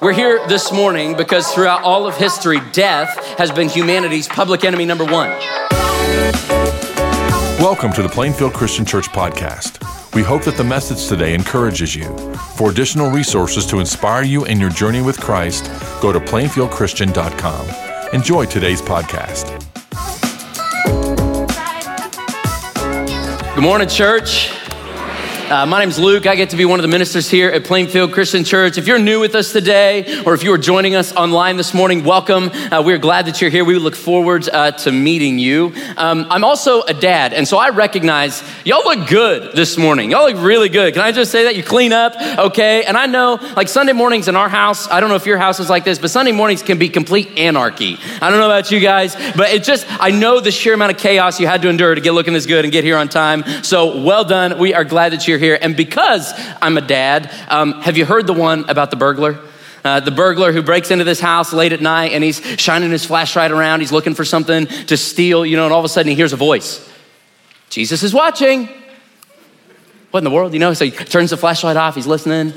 We're here this morning because throughout all of history, death has been humanity's public enemy number one. Welcome to the Plainfield Christian Church podcast. We hope that the message today encourages you. For additional resources to inspire you in your journey with Christ, go to plainfieldchristian.com. Enjoy today's podcast. Good morning, church. Uh, my name's Luke. I get to be one of the ministers here at Plainfield Christian Church. If you're new with us today, or if you are joining us online this morning, welcome. Uh, we're glad that you're here. We look forward uh, to meeting you. Um, I'm also a dad, and so I recognize y'all look good this morning. Y'all look really good. Can I just say that? You clean up, okay? And I know, like Sunday mornings in our house, I don't know if your house is like this, but Sunday mornings can be complete anarchy. I don't know about you guys, but it just, I know the sheer amount of chaos you had to endure to get looking this good and get here on time. So well done. We are glad that you're you're here. And because I'm a dad, um, have you heard the one about the burglar? Uh, the burglar who breaks into this house late at night and he's shining his flashlight around. He's looking for something to steal, you know, and all of a sudden he hears a voice Jesus is watching. What in the world? You know, so he turns the flashlight off, he's listening,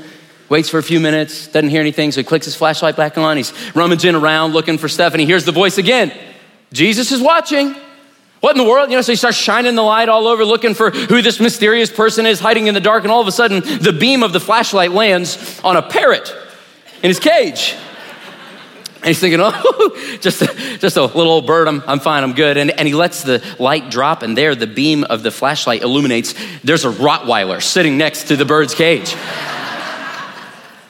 waits for a few minutes, doesn't hear anything, so he clicks his flashlight back on. He's rummaging around looking for stuff and he hears the voice again Jesus is watching. What in the world? You know, so he starts shining the light all over, looking for who this mysterious person is hiding in the dark, and all of a sudden, the beam of the flashlight lands on a parrot in his cage. And he's thinking, oh, just just a little old bird, I'm, I'm fine, I'm good. And, and he lets the light drop, and there, the beam of the flashlight illuminates. There's a Rottweiler sitting next to the bird's cage.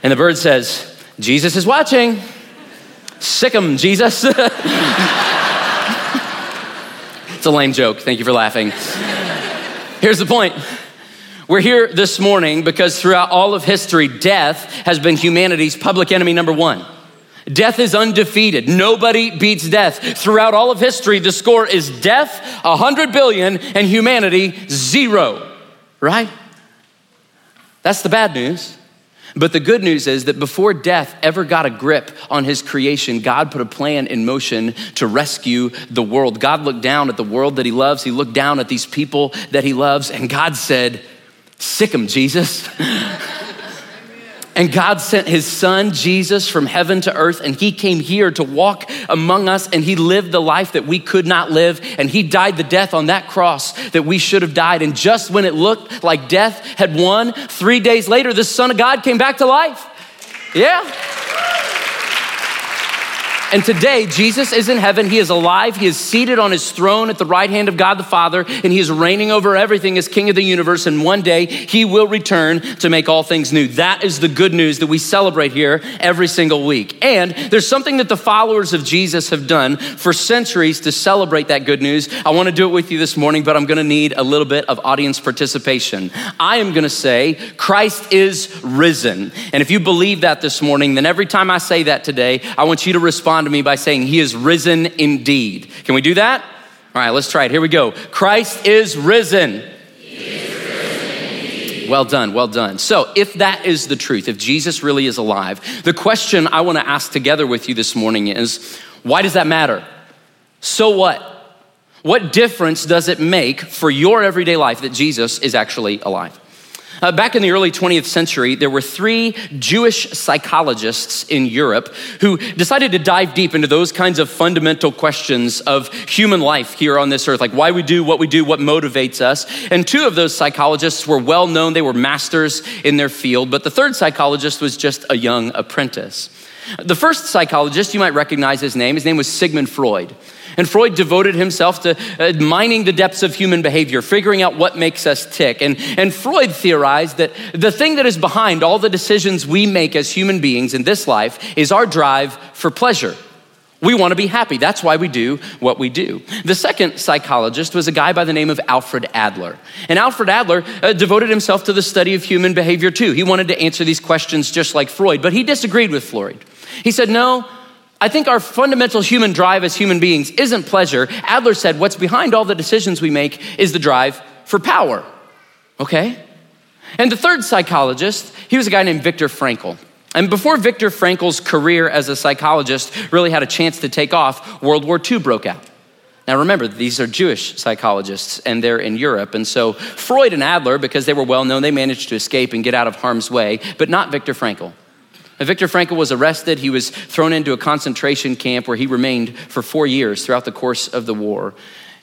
and the bird says, Jesus is watching. Sick him, Jesus. It's a lame joke. Thank you for laughing. Here's the point. We're here this morning because throughout all of history, death has been humanity's public enemy number one. Death is undefeated. Nobody beats death. Throughout all of history, the score is death, 100 billion, and humanity, zero. Right? That's the bad news. But the good news is that before death ever got a grip on his creation, God put a plan in motion to rescue the world. God looked down at the world that he loves, he looked down at these people that he loves, and God said, Sick him, Jesus. And God sent his son, Jesus, from heaven to earth, and he came here to walk among us, and he lived the life that we could not live, and he died the death on that cross that we should have died. And just when it looked like death had won, three days later, the Son of God came back to life. Yeah. And today, Jesus is in heaven. He is alive. He is seated on his throne at the right hand of God the Father, and he is reigning over everything as King of the universe. And one day, he will return to make all things new. That is the good news that we celebrate here every single week. And there's something that the followers of Jesus have done for centuries to celebrate that good news. I want to do it with you this morning, but I'm going to need a little bit of audience participation. I am going to say, Christ is risen. And if you believe that this morning, then every time I say that today, I want you to respond respond to me by saying, He is risen indeed. Can we do that? All right, let's try it. Here we go. Christ is risen. Well done, well done. So, if that is the truth, if Jesus really is alive, the question I want to ask together with you this morning is why does that matter? So what? What difference does it make for your everyday life that Jesus is actually alive? Uh, back in the early 20th century, there were three Jewish psychologists in Europe who decided to dive deep into those kinds of fundamental questions of human life here on this earth, like why we do what we do, what motivates us. And two of those psychologists were well known, they were masters in their field, but the third psychologist was just a young apprentice. The first psychologist, you might recognize his name, his name was Sigmund Freud. And Freud devoted himself to uh, mining the depths of human behavior, figuring out what makes us tick. And, and Freud theorized that the thing that is behind all the decisions we make as human beings in this life is our drive for pleasure. We want to be happy. That's why we do what we do. The second psychologist was a guy by the name of Alfred Adler. And Alfred Adler uh, devoted himself to the study of human behavior too. He wanted to answer these questions just like Freud, but he disagreed with Freud. He said, No, I think our fundamental human drive as human beings isn't pleasure. Adler said what's behind all the decisions we make is the drive for power. Okay? And the third psychologist, he was a guy named Viktor Frankl. And before Viktor Frankl's career as a psychologist really had a chance to take off, World War II broke out. Now remember, these are Jewish psychologists and they're in Europe. And so Freud and Adler, because they were well known, they managed to escape and get out of harm's way, but not Viktor Frankl. Viktor Frankl was arrested. He was thrown into a concentration camp where he remained for four years throughout the course of the war.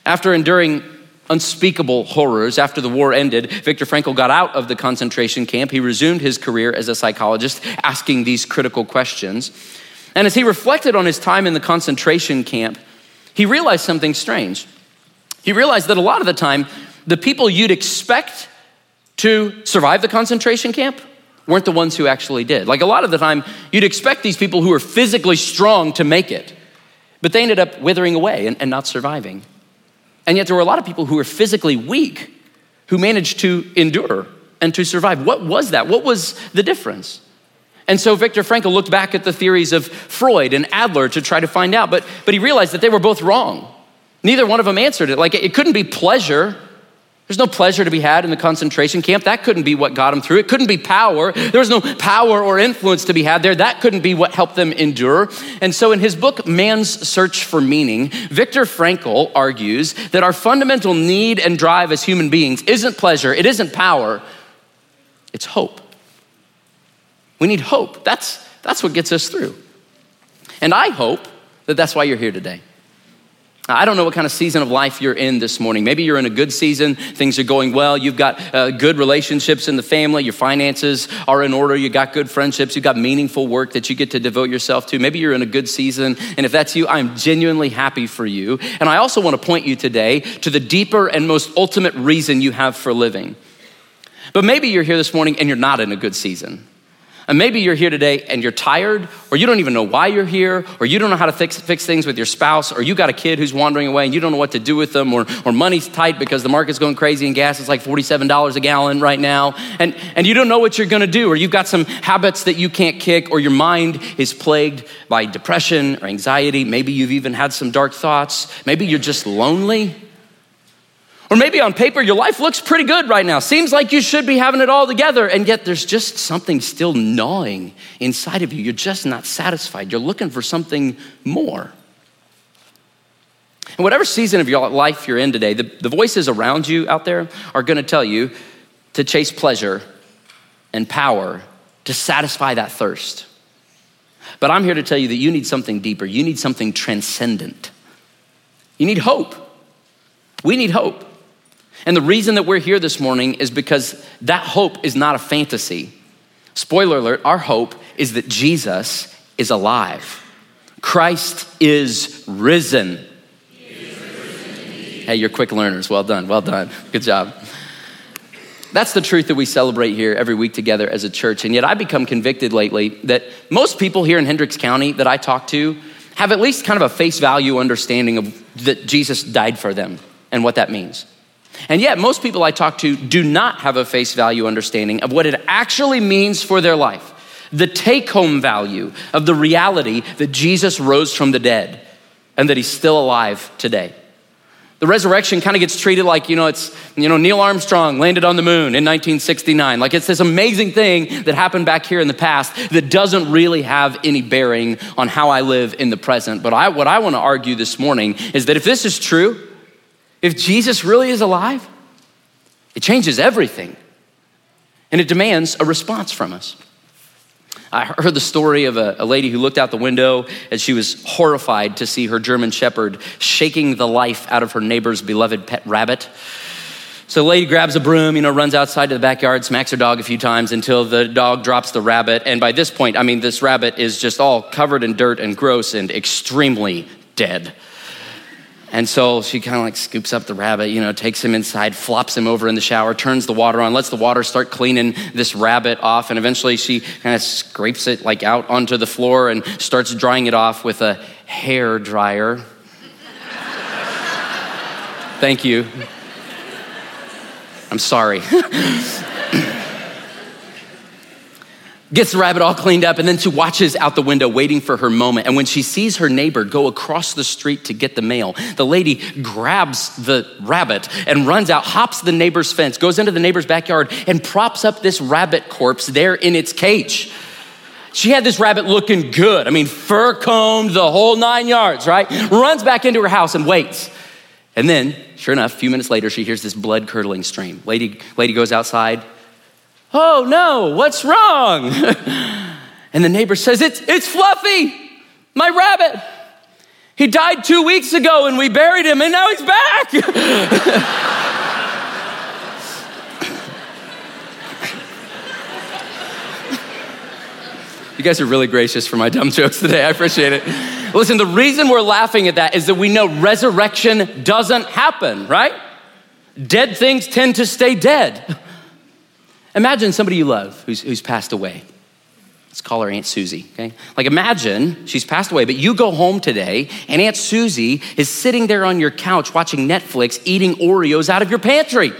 After enduring unspeakable horrors, after the war ended, Viktor Frankl got out of the concentration camp. He resumed his career as a psychologist, asking these critical questions. And as he reflected on his time in the concentration camp, he realized something strange. He realized that a lot of the time, the people you'd expect to survive the concentration camp weren't the ones who actually did. Like a lot of the time, you'd expect these people who are physically strong to make it, but they ended up withering away and, and not surviving. And yet, there were a lot of people who were physically weak who managed to endure and to survive. What was that? What was the difference? And so Viktor Frankl looked back at the theories of Freud and Adler to try to find out, but, but he realized that they were both wrong. Neither one of them answered it. Like it couldn't be pleasure there's no pleasure to be had in the concentration camp. That couldn't be what got them through. It couldn't be power. There was no power or influence to be had there. That couldn't be what helped them endure. And so, in his book, Man's Search for Meaning, Viktor Frankl argues that our fundamental need and drive as human beings isn't pleasure, it isn't power, it's hope. We need hope. That's, that's what gets us through. And I hope that that's why you're here today. I don't know what kind of season of life you're in this morning. Maybe you're in a good season, things are going well, you've got uh, good relationships in the family, your finances are in order, You've got good friendships, you've got meaningful work that you get to devote yourself to. Maybe you're in a good season, and if that's you, I'm genuinely happy for you. And I also want to point you today to the deeper and most ultimate reason you have for living. But maybe you're here this morning and you're not in a good season. And maybe you're here today and you're tired, or you don't even know why you're here, or you don't know how to fix, fix things with your spouse, or you got a kid who's wandering away and you don't know what to do with them, or, or money's tight because the market's going crazy and gas is like $47 a gallon right now, and, and you don't know what you're gonna do, or you've got some habits that you can't kick, or your mind is plagued by depression or anxiety. Maybe you've even had some dark thoughts. Maybe you're just lonely. Or maybe on paper, your life looks pretty good right now. Seems like you should be having it all together, and yet there's just something still gnawing inside of you. You're just not satisfied. You're looking for something more. And whatever season of your life you're in today, the, the voices around you out there are gonna tell you to chase pleasure and power to satisfy that thirst. But I'm here to tell you that you need something deeper. You need something transcendent. You need hope. We need hope. And the reason that we're here this morning is because that hope is not a fantasy. Spoiler alert, our hope is that Jesus is alive. Christ is risen. hey, you're quick learners. Well done, well done. Good job. That's the truth that we celebrate here every week together as a church. And yet I've become convicted lately that most people here in Hendricks County that I talk to have at least kind of a face value understanding of that Jesus died for them and what that means. And yet, most people I talk to do not have a face value understanding of what it actually means for their life. The take home value of the reality that Jesus rose from the dead and that he's still alive today. The resurrection kind of gets treated like, you know, it's, you know, Neil Armstrong landed on the moon in 1969. Like it's this amazing thing that happened back here in the past that doesn't really have any bearing on how I live in the present. But I, what I want to argue this morning is that if this is true, if Jesus really is alive, it changes everything. And it demands a response from us. I heard the story of a, a, lady who looked out the window and she was horrified to see her German shepherd shaking the life out of her neighbor's beloved pet rabbit. So the lady grabs a broom, you know, runs outside to the backyard, smacks her dog a few times until the dog drops the rabbit. And by this point, I mean, this rabbit is just all covered in dirt and gross and extremely dead. And so she kind of like scoops up the rabbit, you know, takes him inside, flops him over in the shower, turns the water on, lets the water start cleaning this rabbit off. And eventually she kind of scrapes it like out onto the floor and starts drying it off with a hair dryer. Thank you. I'm sorry. gets the rabbit all cleaned up, and then she watches out the window waiting for her moment. And when she sees her neighbor go across the street to get the mail, the lady grabs the rabbit and runs out, hops the neighbor's fence, goes into the neighbor's backyard, and props up this rabbit corpse there in its cage. She had this rabbit looking good. I mean, fur combed, the whole nine yards, right? Runs back into her house and waits. And then, sure enough, a few minutes later, she hears this blood curdling scream. Lady, lady goes outside, Oh no, what's wrong? And the neighbor says, It's, it's Fluffy, my rabbit. He died two weeks ago and we buried him and now he's back. you guys are really gracious for my dumb jokes today. I appreciate it. Listen, the reason we're laughing at that is that we know resurrection doesn't happen, right? Dead things tend to stay dead. Imagine somebody you love who's, who's passed away. Let's call her Aunt Susie, okay? Like imagine she's passed away, but you go home today and Aunt Susie is sitting there on your couch watching Netflix eating Oreos out of your pantry.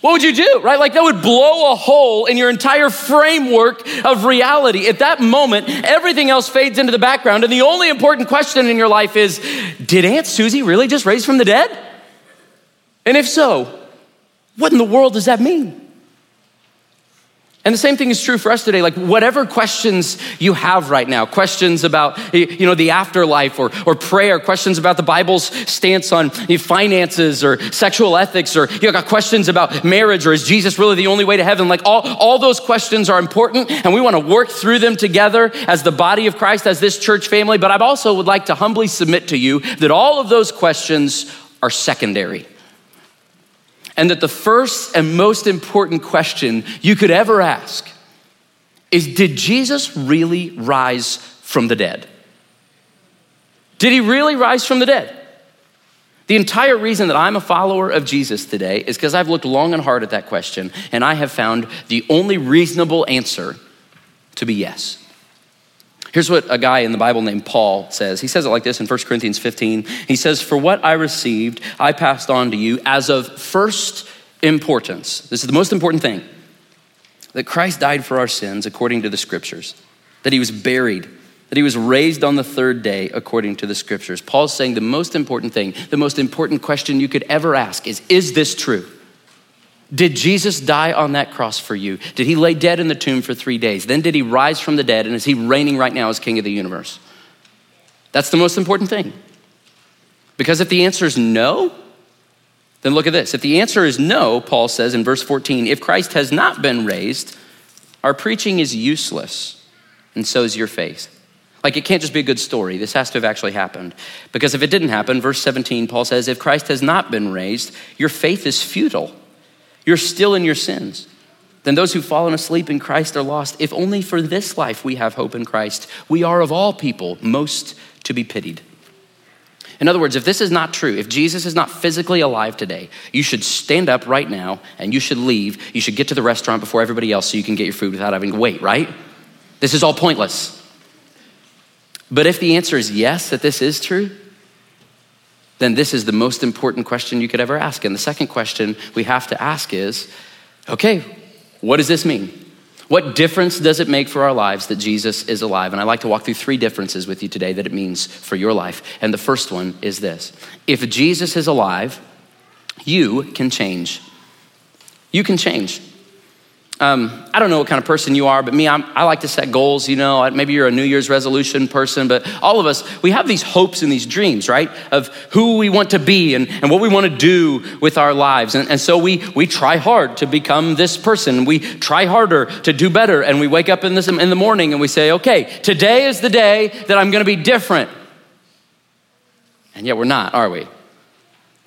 What would you do, right? Like that would blow a hole in your entire framework of reality. At that moment, everything else fades into the background, and the only important question in your life is Did Aunt Susie really just raise from the dead? And if so, what in the world does that mean? And the same thing is true for us today. Like, whatever questions you have right now, questions about, you know, the afterlife or, or prayer, questions about the Bible's stance on finances or sexual ethics, or you got questions about marriage, or is Jesus really the only way to heaven? Like, all, all those questions are important, and we want to work through them together as the body of Christ, as this church family. But I also would like to humbly submit to you that all of those questions are secondary and that the first and most important question you could ever ask is Did Jesus really rise from the dead? Did he really rise from the dead? The entire reason that I'm a follower of Jesus today is because I've looked long and hard at that question, and I have found the only reasonable answer to be yes. Here's what a guy in the Bible named Paul says. He says it like this in 1 Corinthians 15. He says, For what I received, I passed on to you as of first importance. This is the most important thing that Christ died for our sins according to the scriptures, that he was buried, that he was raised on the third day according to the scriptures. Paul's saying the most important thing, the most important question you could ever ask is Is this true? Did Jesus die on that cross for you? Did he lay dead in the tomb for three days? Then did he rise from the dead? And is he reigning right now as king of the universe? That's the most important thing. Because if the answer is no, then look at this. If the answer is no, Paul says in verse 14, if Christ has not been raised, our preaching is useless, and so is your faith. Like it can't just be a good story. This has to have actually happened. Because if it didn't happen, verse 17, Paul says, if Christ has not been raised, your faith is futile you're still in your sins. Then those who've fallen asleep in Christ are lost. If only for this life we have hope in Christ, we are of all people most to be pitied. In other words, if this is not true, if Jesus is not physically alive today, you should stand up right now and you should leave. You should get to the restaurant before everybody else so you can get your food without having to wait, right? This is all pointless. But if the answer is yes, that this is true, then this is the most important question you could ever ask. And the second question we have to ask is okay, what does this mean? What difference does it make for our lives that Jesus is alive? And I'd like to walk through three differences with you today that it means for your life. And the first one is this if Jesus is alive, you can change. You can change. Um, I don't know what kind of person you are, but me, I'm, i like to set goals. You know, maybe you're a New Year's resolution person, but all of us, we have these hopes and these dreams, right? Of who we want to be and, and what we want to do with our lives. And, and so we, we try hard to become this person. We try harder to do better. And we wake up in, this, in the morning and we say, okay, today is the day that I'm going to be different. And yet we're not, are we?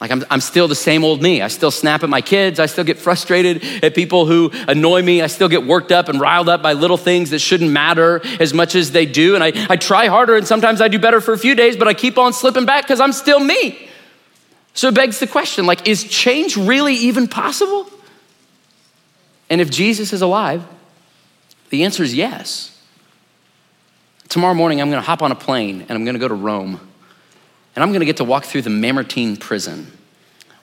Like, I'm, I'm still the same old me. I still snap at my kids. I still get frustrated at people who annoy me. I still get worked up and riled up by little things that shouldn't matter as much as they do. And I, I try harder, and sometimes I do better for a few days, but I keep on slipping back because I'm still me. So it begs the question like, is change really even possible? And if Jesus is alive, the answer is yes. Tomorrow morning, I'm going to hop on a plane and I'm going to go to Rome. And I'm going to get to walk through the Mamertine prison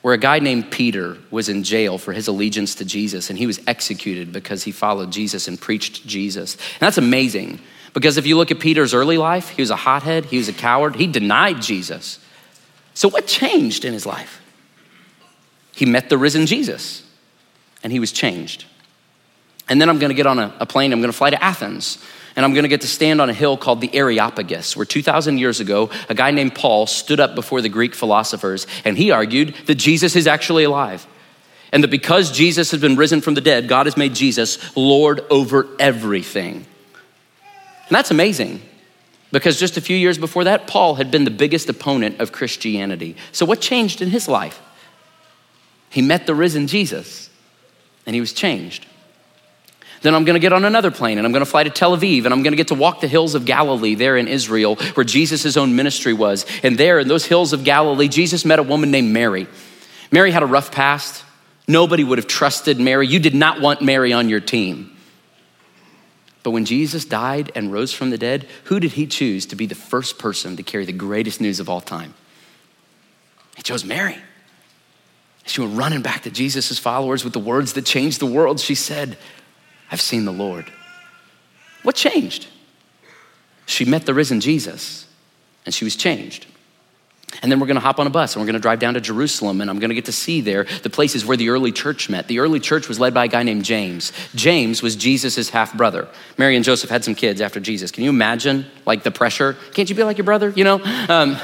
where a guy named Peter was in jail for his allegiance to Jesus and he was executed because he followed Jesus and preached Jesus. And that's amazing because if you look at Peter's early life, he was a hothead, he was a coward, he denied Jesus. So, what changed in his life? He met the risen Jesus and he was changed. And then I'm gonna get on a, a plane, I'm gonna fly to Athens and I'm gonna get to stand on a hill called the Areopagus, where 2,000 years ago, a guy named Paul stood up before the Greek philosophers and he argued that Jesus is actually alive. And that because Jesus has been risen from the dead, God has made Jesus Lord over everything. And that's amazing because just a few years before that, Paul had been the biggest opponent of Christianity. So, what changed in his life? He met the risen Jesus and he was changed. Then I'm gonna get on another plane and I'm gonna fly to Tel Aviv and I'm gonna get to walk the hills of Galilee there in Israel where Jesus' own ministry was. And there in those hills of Galilee, Jesus met a woman named Mary. Mary had a rough past. Nobody would have trusted Mary. You did not want Mary on your team. But when Jesus died and rose from the dead, who did he choose to be the first person to carry the greatest news of all time? He chose Mary. She went running back to Jesus' followers with the words that changed the world. She said, I've seen the Lord. What changed? She met the risen Jesus and she was changed. And then we're gonna hop on a bus and we're gonna drive down to Jerusalem and I'm gonna get to see there the places where the early church met. The early church was led by a guy named James. James was Jesus' half brother. Mary and Joseph had some kids after Jesus. Can you imagine like the pressure? Can't you be like your brother, you know? Um,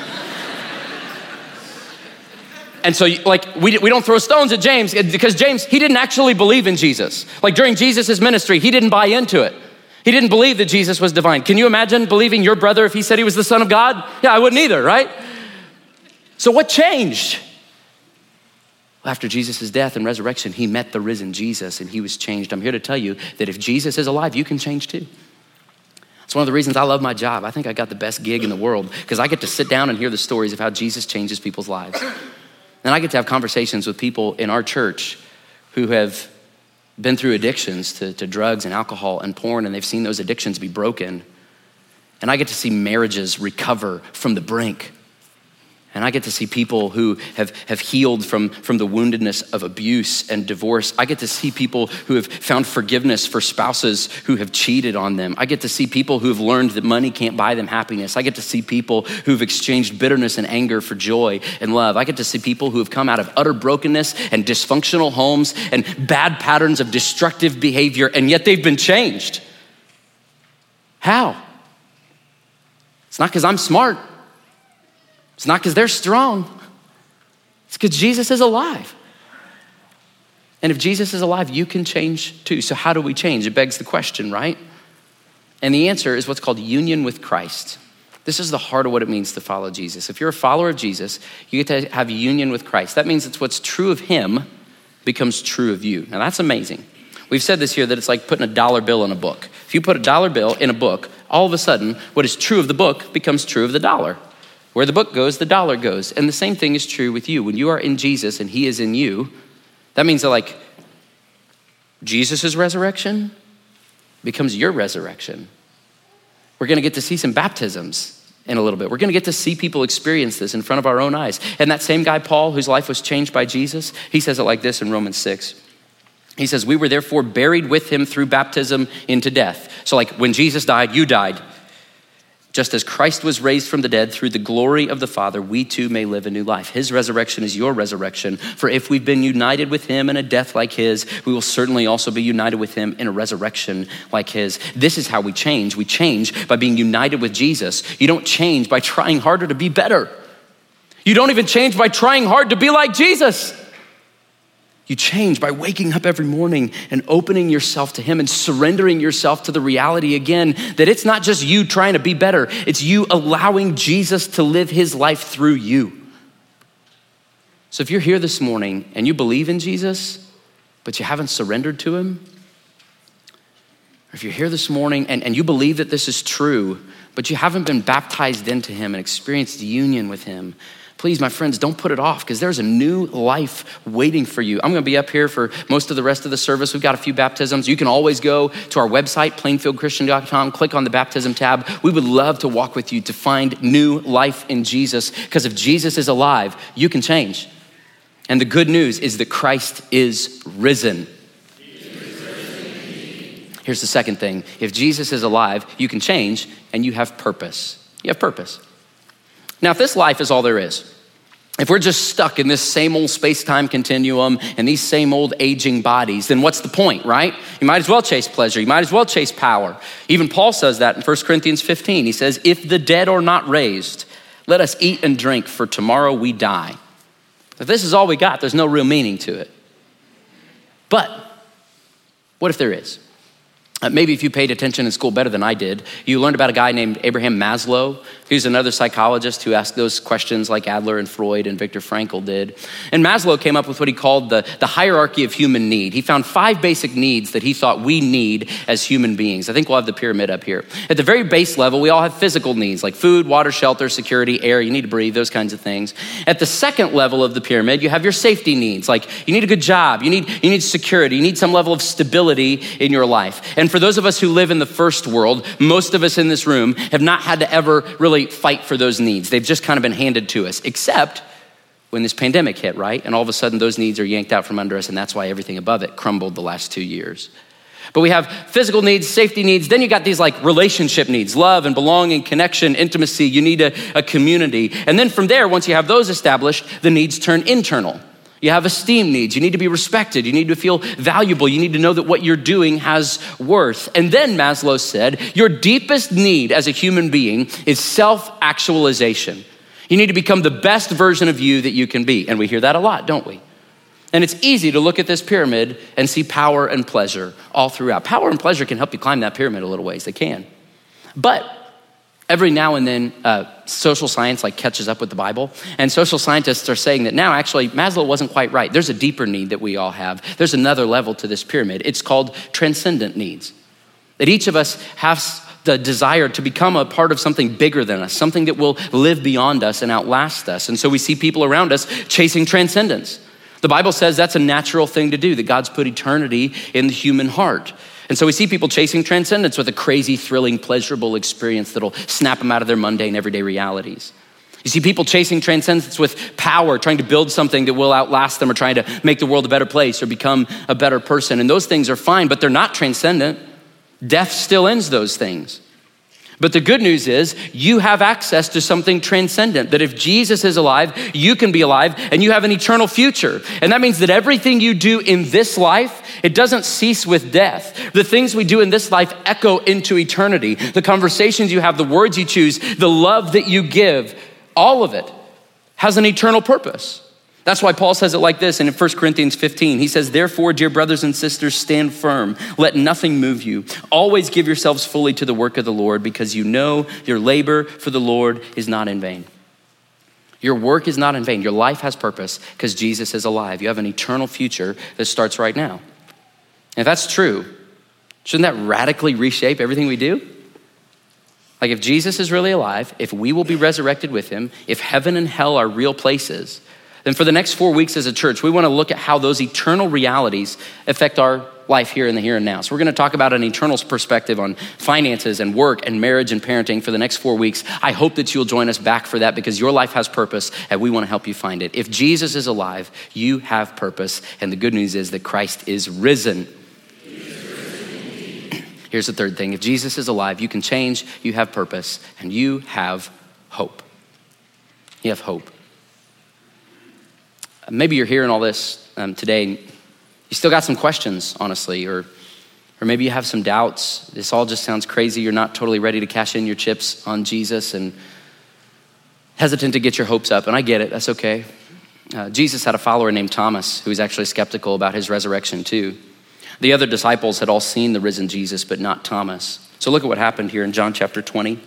and so, like, we, we don't throw stones at James uh, because James, he didn't actually believe in Jesus. Like, during Jesus' ministry, he didn't buy into it. He didn't believe that Jesus was divine. Can you imagine believing your brother if he said he was the Son of God? Yeah, I wouldn't either, right? So, what changed? After Jesus' death and resurrection, he met the risen Jesus and he was changed. I'm here to tell you that if Jesus is alive, you can change too. It's one of the reasons I love my job. I think I got the best gig in the world because I get to sit down and hear the stories of how Jesus changes people's lives. And I get to have conversations with people in our church who have been through addictions to, to drugs and alcohol and porn, and they've seen those addictions be broken. And I get to see marriages recover from the brink and I get to see people who have, have healed from, from the woundedness of abuse and divorce. I get to see people who have found forgiveness for spouses who have cheated on them. I get to see people who have learned that money can't buy them happiness. I get to see people who've exchanged bitterness and anger for joy and love. I get to see people who have come out of utter brokenness and dysfunctional homes and bad patterns of destructive behavior, and yet they've been changed. How? It's not because I'm smart. It's not because they're strong, it's because Jesus is alive. And if Jesus is alive, you can change too. So, how do we change? It begs the question, right? And the answer is what's called union with Christ. This is the heart of what it means to follow Jesus. If you're a follower of Jesus, you get to have union with Christ. That means it's what's true of him becomes true of you. Now, that's amazing. We've said this here that it's like putting a dollar bill in a book. If you put a dollar bill in a book, all of a sudden, what is true of the book becomes true of the dollar. Where the book goes, the dollar goes. And the same thing is true with you. When you are in Jesus and He is in you, that means that, like, Jesus' resurrection becomes your resurrection. We're gonna get to see some baptisms in a little bit. We're gonna get to see people experience this in front of our own eyes. And that same guy, Paul, whose life was changed by Jesus, he says it like this in Romans 6. He says, We were therefore buried with him through baptism into death. So, like, when Jesus died, you died. Just as Christ was raised from the dead through the glory of the Father, we too may live a new life. His resurrection is your resurrection. For if we've been united with him in a death like his, we will certainly also be united with him in a resurrection like his. This is how we change. We change by being united with Jesus. You don't change by trying harder to be better. You don't even change by trying hard to be like Jesus. You change by waking up every morning and opening yourself to Him and surrendering yourself to the reality again that it's not just you trying to be better, it's you allowing Jesus to live His life through you. So if you're here this morning and you believe in Jesus, but you haven't surrendered to Him, if you're here this morning and, and you believe that this is true, but you haven't been baptized into Him and experienced union with Him, please, my friends, don't put it off because there's a new life waiting for you. I'm going to be up here for most of the rest of the service. We've got a few baptisms. You can always go to our website, plainfieldchristian.com, click on the baptism tab. We would love to walk with you to find new life in Jesus because if Jesus is alive, you can change. And the good news is that Christ is risen. Here's the second thing if Jesus is alive, you can change and you have purpose. You have purpose. Now, if this life is all there is, if we're just stuck in this same old space time continuum and these same old aging bodies, then what's the point, right? You might as well chase pleasure. You might as well chase power. Even Paul says that in 1 Corinthians 15. He says, If the dead are not raised, let us eat and drink, for tomorrow we die. If this is all we got, there's no real meaning to it. But what if there is? Uh, maybe if you paid attention in school better than I did, you learned about a guy named Abraham Maslow, who's another psychologist who asked those questions like Adler and Freud and Viktor Frankl did. And Maslow came up with what he called the, the hierarchy of human need. He found five basic needs that he thought we need as human beings. I think we'll have the pyramid up here. At the very base level, we all have physical needs like food, water, shelter, security, air, you need to breathe, those kinds of things. At the second level of the pyramid, you have your safety needs like you need a good job, you need, you need security, you need some level of stability in your life. And for those of us who live in the first world, most of us in this room have not had to ever really fight for those needs. They've just kind of been handed to us, except when this pandemic hit, right? And all of a sudden, those needs are yanked out from under us, and that's why everything above it crumbled the last two years. But we have physical needs, safety needs. Then you got these like relationship needs, love and belonging, connection, intimacy. You need a, a community. And then from there, once you have those established, the needs turn internal. You have esteem needs. You need to be respected. You need to feel valuable. You need to know that what you're doing has worth. And then Maslow said, Your deepest need as a human being is self actualization. You need to become the best version of you that you can be. And we hear that a lot, don't we? And it's easy to look at this pyramid and see power and pleasure all throughout. Power and pleasure can help you climb that pyramid a little ways, they can. But every now and then uh, social science like catches up with the bible. And social scientists are saying that now actually maslow wasn't quite right. There's a deeper need that we all have. There's another level to this pyramid. It's called transcendent needs. That each of us has the desire to become a part of something bigger than us something that will live beyond us and outlast us. And so we see people around us chasing transcendence. The bible says that's a natural thing to do that god's put eternity in the human heart and so we see people chasing transcendence with a crazy, thrilling, pleasurable experience that'll snap them out of their mundane, everyday realities. You see people chasing transcendence with power, trying to build something that will outlast them or trying to make the world a better place or become a better person. And those things are fine, but they're not transcendent. Death still ends those things. But the good news is you have access to something transcendent. That if Jesus is alive, you can be alive and you have an eternal future. And that means that everything you do in this life, it doesn't cease with death. The things we do in this life echo into eternity. The conversations you have, the words you choose, the love that you give, all of it has an eternal purpose. That's why Paul says it like this in 1 Corinthians 15. He says, Therefore, dear brothers and sisters, stand firm. Let nothing move you. Always give yourselves fully to the work of the Lord because you know your labor for the Lord is not in vain. Your work is not in vain. Your life has purpose because Jesus is alive. You have an eternal future that starts right now. And if that's true, shouldn't that radically reshape everything we do? Like, if Jesus is really alive, if we will be resurrected with him, if heaven and hell are real places, then for the next four weeks as a church, we want to look at how those eternal realities affect our life here in the here and now. So we're going to talk about an eternal perspective on finances and work and marriage and parenting for the next four weeks. I hope that you'll join us back for that because your life has purpose and we want to help you find it. If Jesus is alive, you have purpose. And the good news is that Christ is risen. Here's the third thing. If Jesus is alive, you can change, you have purpose, and you have hope. You have hope. Maybe you're hearing all this um, today. You still got some questions, honestly, or, or maybe you have some doubts. This all just sounds crazy. You're not totally ready to cash in your chips on Jesus and hesitant to get your hopes up. And I get it, that's okay. Uh, Jesus had a follower named Thomas who was actually skeptical about his resurrection, too. The other disciples had all seen the risen Jesus, but not Thomas. So look at what happened here in John chapter 20.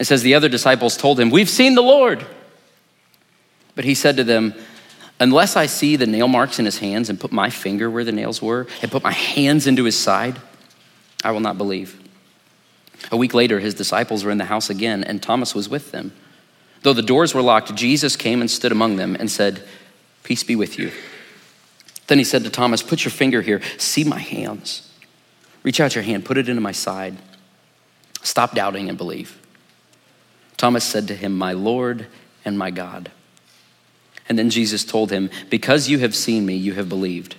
It says, The other disciples told him, We've seen the Lord. But he said to them, Unless I see the nail marks in his hands and put my finger where the nails were and put my hands into his side, I will not believe. A week later, his disciples were in the house again, and Thomas was with them. Though the doors were locked, Jesus came and stood among them and said, Peace be with you. Then he said to Thomas, Put your finger here, see my hands. Reach out your hand, put it into my side. Stop doubting and believe. Thomas said to him, My Lord and my God. And then Jesus told him, Because you have seen me, you have believed.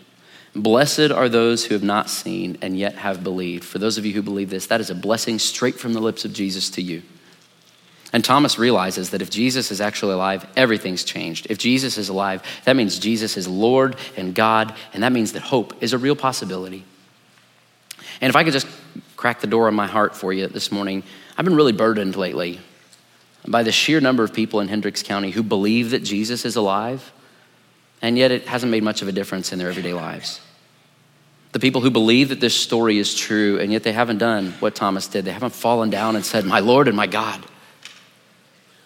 Blessed are those who have not seen and yet have believed. For those of you who believe this, that is a blessing straight from the lips of Jesus to you. And Thomas realizes that if Jesus is actually alive, everything's changed. If Jesus is alive, that means Jesus is Lord and God, and that means that hope is a real possibility. And if I could just crack the door on my heart for you this morning, I've been really burdened lately by the sheer number of people in Hendricks County who believe that Jesus is alive, and yet it hasn't made much of a difference in their everyday lives. The people who believe that this story is true, and yet they haven't done what Thomas did. They haven't fallen down and said, My Lord and my God.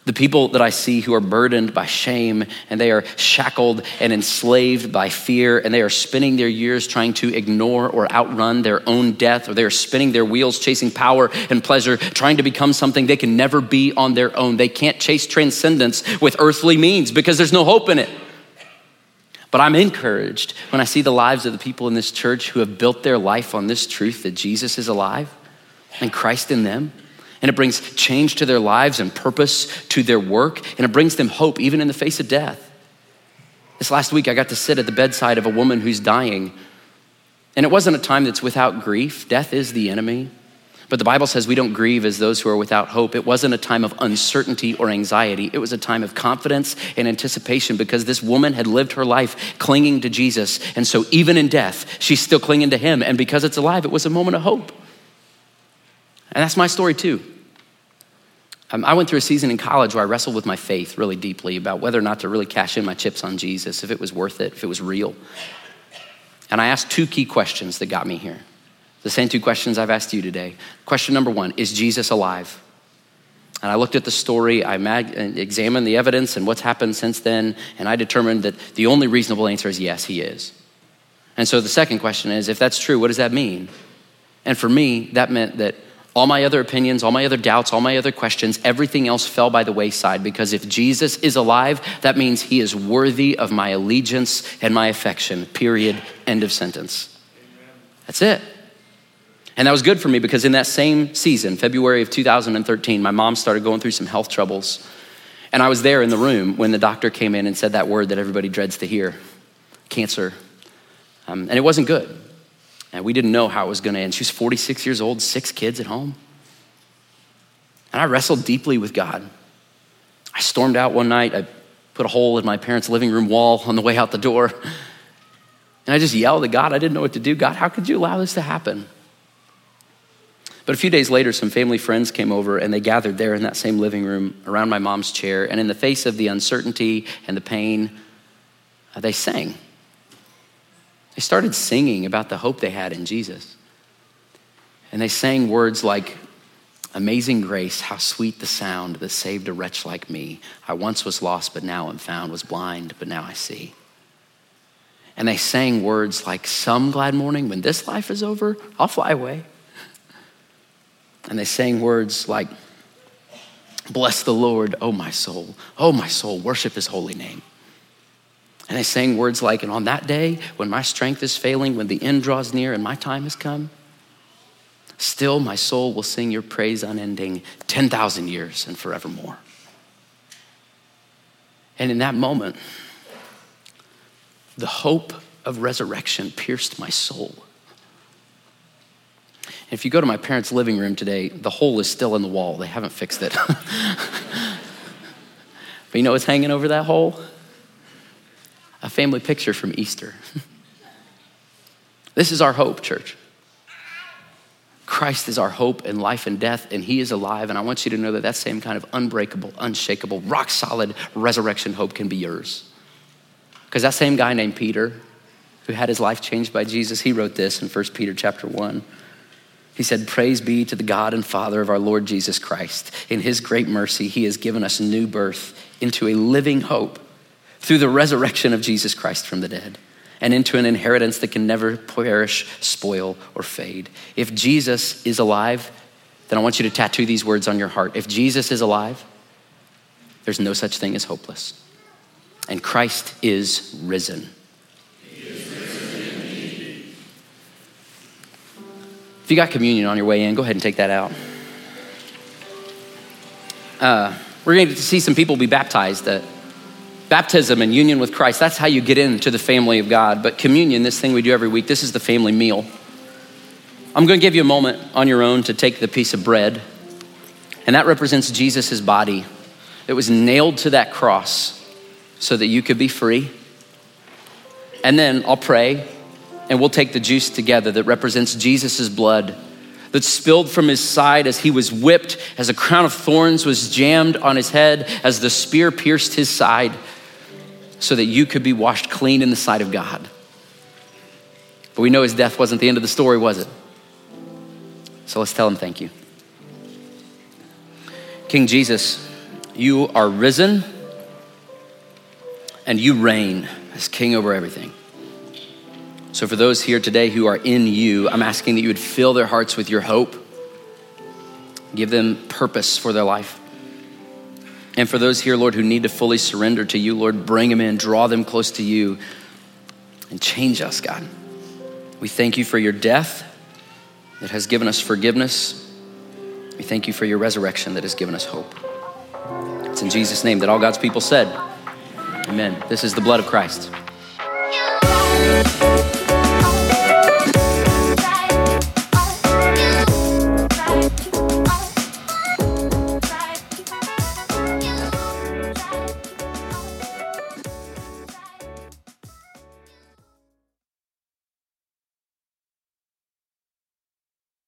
The people that I see who are burdened by shame and they are shackled and enslaved by fear and they are spending their years trying to ignore or outrun their own death or they are spinning their wheels chasing power and pleasure, trying to become something they can never be on their own. They can't chase transcendence with earthly means because there's no hope in it. But I'm encouraged when I see the lives of the people in this church who have built their life on this truth that Jesus is alive and Christ in them and it brings change to their lives and purpose to their work, and it brings them hope even in the face of death. This last week, I got to sit at the bedside of a woman who's dying, and it wasn't a time that's without grief. Death is the enemy. But the Bible says we don't grieve as those who are without hope. It wasn't a time of uncertainty or anxiety. It was a time of confidence and anticipation because this woman had lived her life clinging to Jesus. And so even in death, she's still clinging to him. And because it's alive, it was a moment of hope. And that's my story too. Um, I went through a season in college where I wrestled with my faith really deeply about whether or not to really cash in my chips on Jesus, if it was worth it, if it was real. And I asked two key questions that got me here. The same two questions I've asked you today. Question number one Is Jesus alive? And I looked at the story, I examined the evidence and what's happened since then, and I determined that the only reasonable answer is yes, he is. And so the second question is if that's true, what does that mean? And for me, that meant that all my other opinions, all my other doubts, all my other questions, everything else fell by the wayside because if Jesus is alive, that means he is worthy of my allegiance and my affection. Period. End of sentence. That's it. And that was good for me because in that same season, February of 2013, my mom started going through some health troubles. And I was there in the room when the doctor came in and said that word that everybody dreads to hear cancer. Um, and it wasn't good. And we didn't know how it was going to end. She was 46 years old, six kids at home. And I wrestled deeply with God. I stormed out one night. I put a hole in my parents' living room wall on the way out the door. And I just yelled at God. I didn't know what to do. God, how could you allow this to happen? But a few days later, some family friends came over and they gathered there in that same living room around my mom's chair. And in the face of the uncertainty and the pain, uh, they sang. They started singing about the hope they had in Jesus. And they sang words like, Amazing grace, how sweet the sound that saved a wretch like me. I once was lost, but now am found, was blind, but now I see. And they sang words like, Some glad morning, when this life is over, I'll fly away. And they sang words like, Bless the Lord, O my soul. O my soul, worship his holy name. And they sang words like, and on that day, when my strength is failing, when the end draws near and my time has come, still my soul will sing your praise unending 10,000 years and forevermore. And in that moment, the hope of resurrection pierced my soul. if you go to my parents' living room today, the hole is still in the wall. They haven't fixed it. but you know what's hanging over that hole? Family picture from Easter. this is our hope, church. Christ is our hope in life and death, and He is alive. And I want you to know that that same kind of unbreakable, unshakable, rock solid resurrection hope can be yours. Because that same guy named Peter, who had his life changed by Jesus, he wrote this in 1 Peter chapter 1. He said, Praise be to the God and Father of our Lord Jesus Christ. In His great mercy, He has given us new birth into a living hope through the resurrection of Jesus Christ from the dead and into an inheritance that can never perish, spoil, or fade. If Jesus is alive, then I want you to tattoo these words on your heart. If Jesus is alive, there's no such thing as hopeless. And Christ is risen. if you got communion on your way in, go ahead and take that out. Uh, we're going to see some people be baptized that Baptism and union with Christ, that's how you get into the family of God. But communion, this thing we do every week, this is the family meal. I'm going to give you a moment on your own to take the piece of bread, and that represents Jesus' body that was nailed to that cross so that you could be free. And then I'll pray, and we'll take the juice together that represents Jesus' blood that spilled from his side as he was whipped, as a crown of thorns was jammed on his head, as the spear pierced his side so that you could be washed clean in the sight of God. But we know his death wasn't the end of the story, was it? So let's tell him thank you. King Jesus, you are risen and you reign as king over everything. So, for those here today who are in you, I'm asking that you would fill their hearts with your hope, give them purpose for their life. And for those here, Lord, who need to fully surrender to you, Lord, bring them in, draw them close to you, and change us, God. We thank you for your death that has given us forgiveness. We thank you for your resurrection that has given us hope. It's in Jesus' name that all God's people said, Amen. This is the blood of Christ.